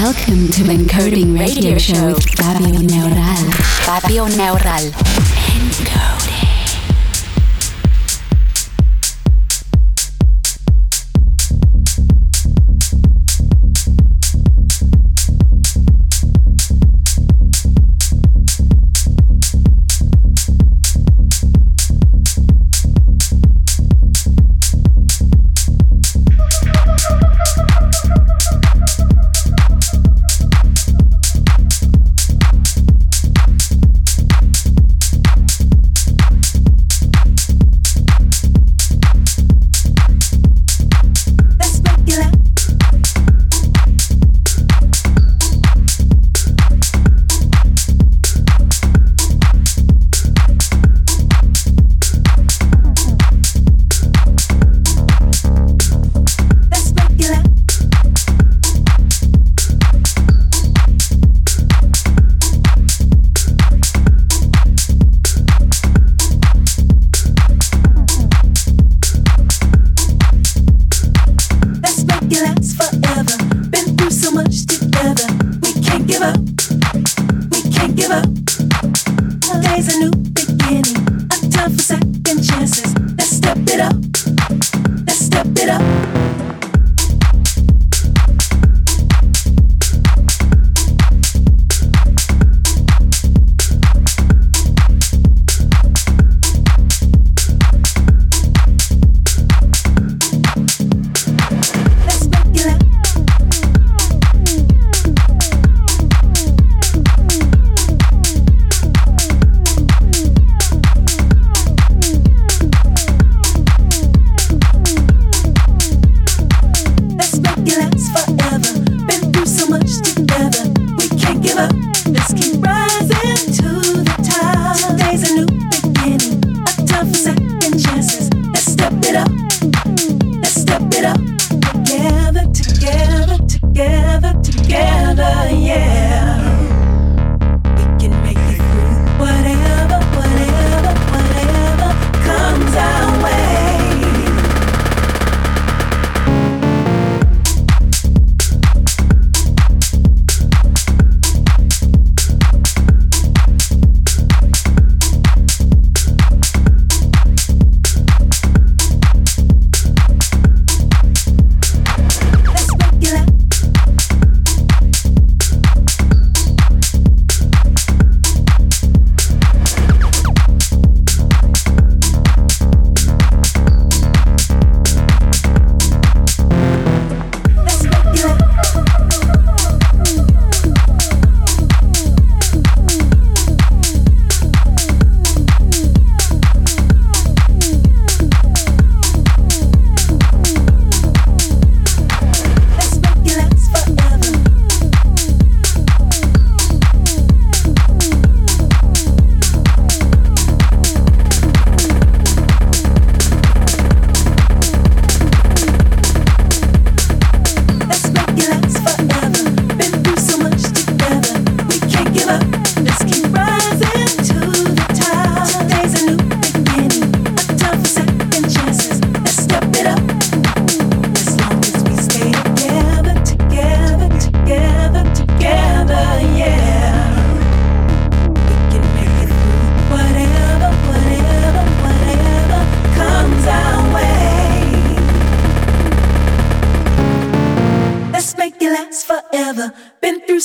Welcome to Encoding Radio Show with Fabio Neural. Fabio Neural. Encoding.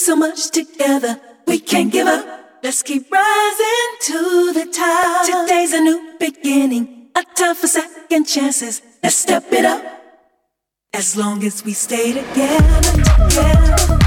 so much together, we can't give up. Let's keep rising to the top. Today's a new beginning, a time for second chances. Let's step it up. As long as we stay together, together.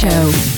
Show.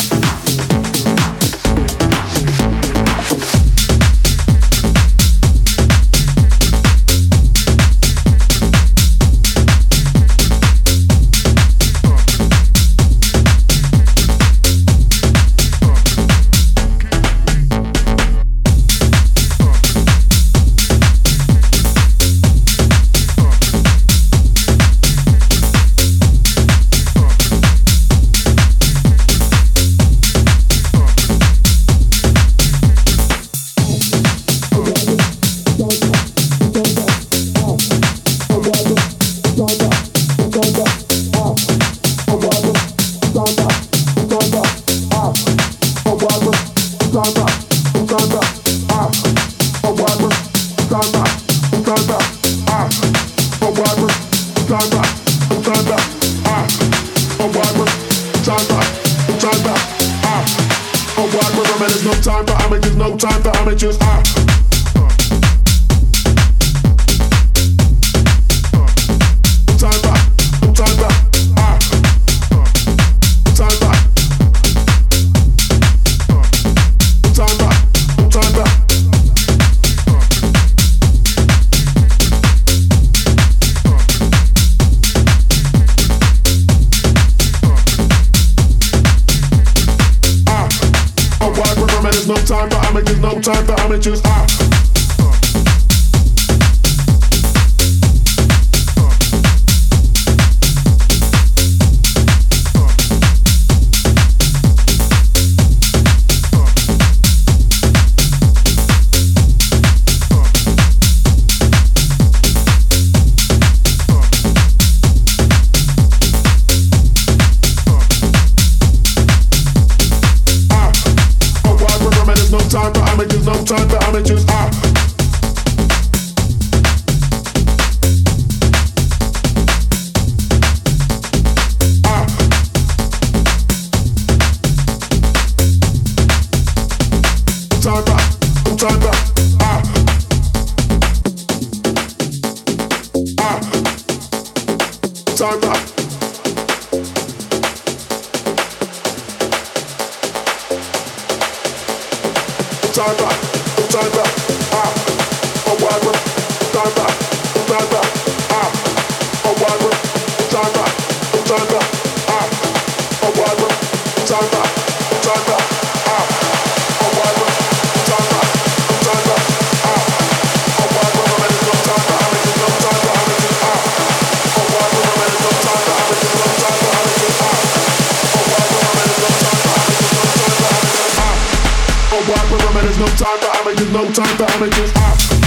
There's no time for amateurs, no time for amateurs. Ah.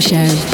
Show.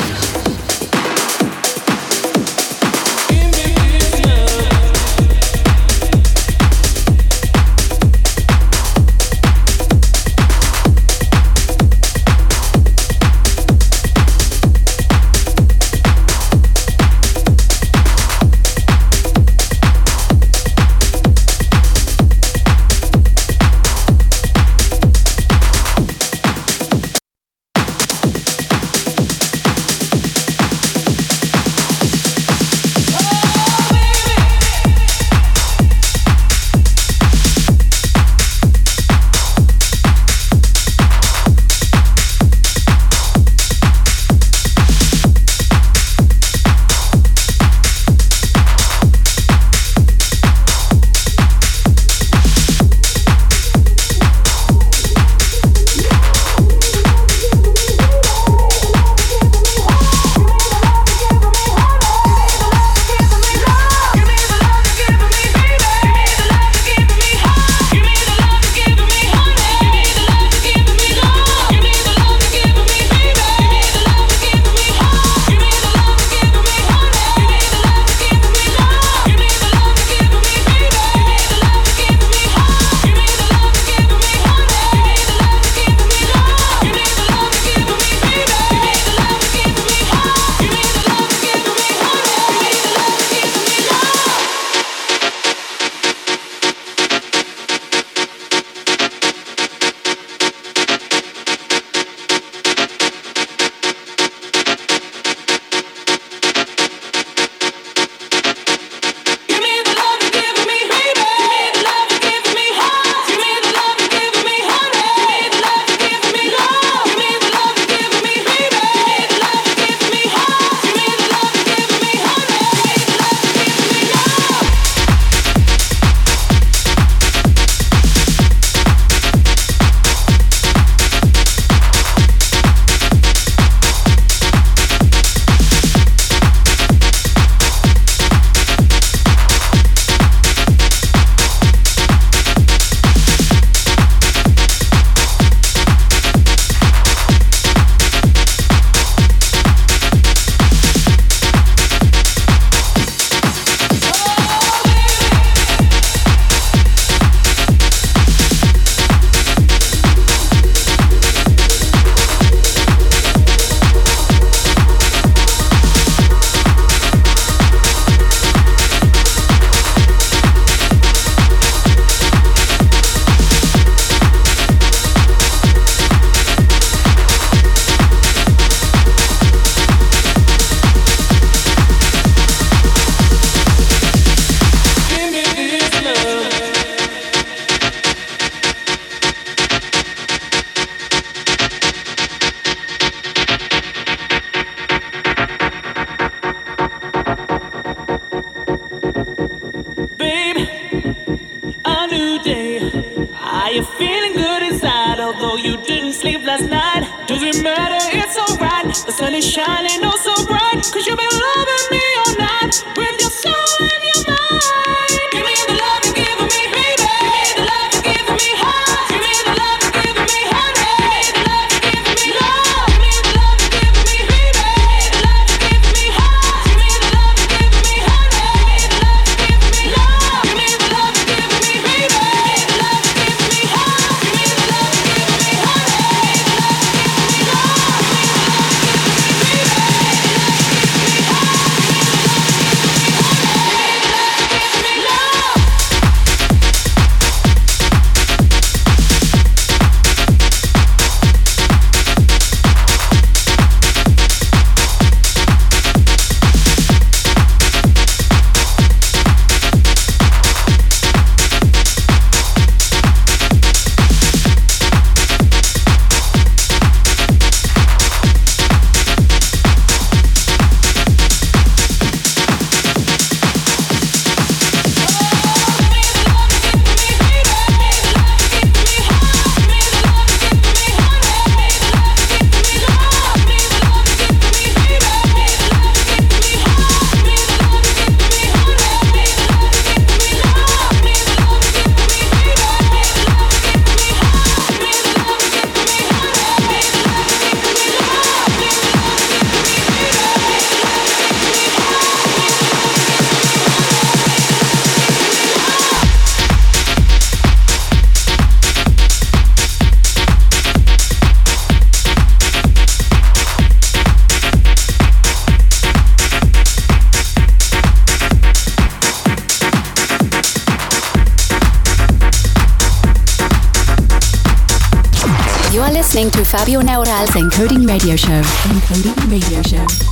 Radio Show. Encoding Radio Show.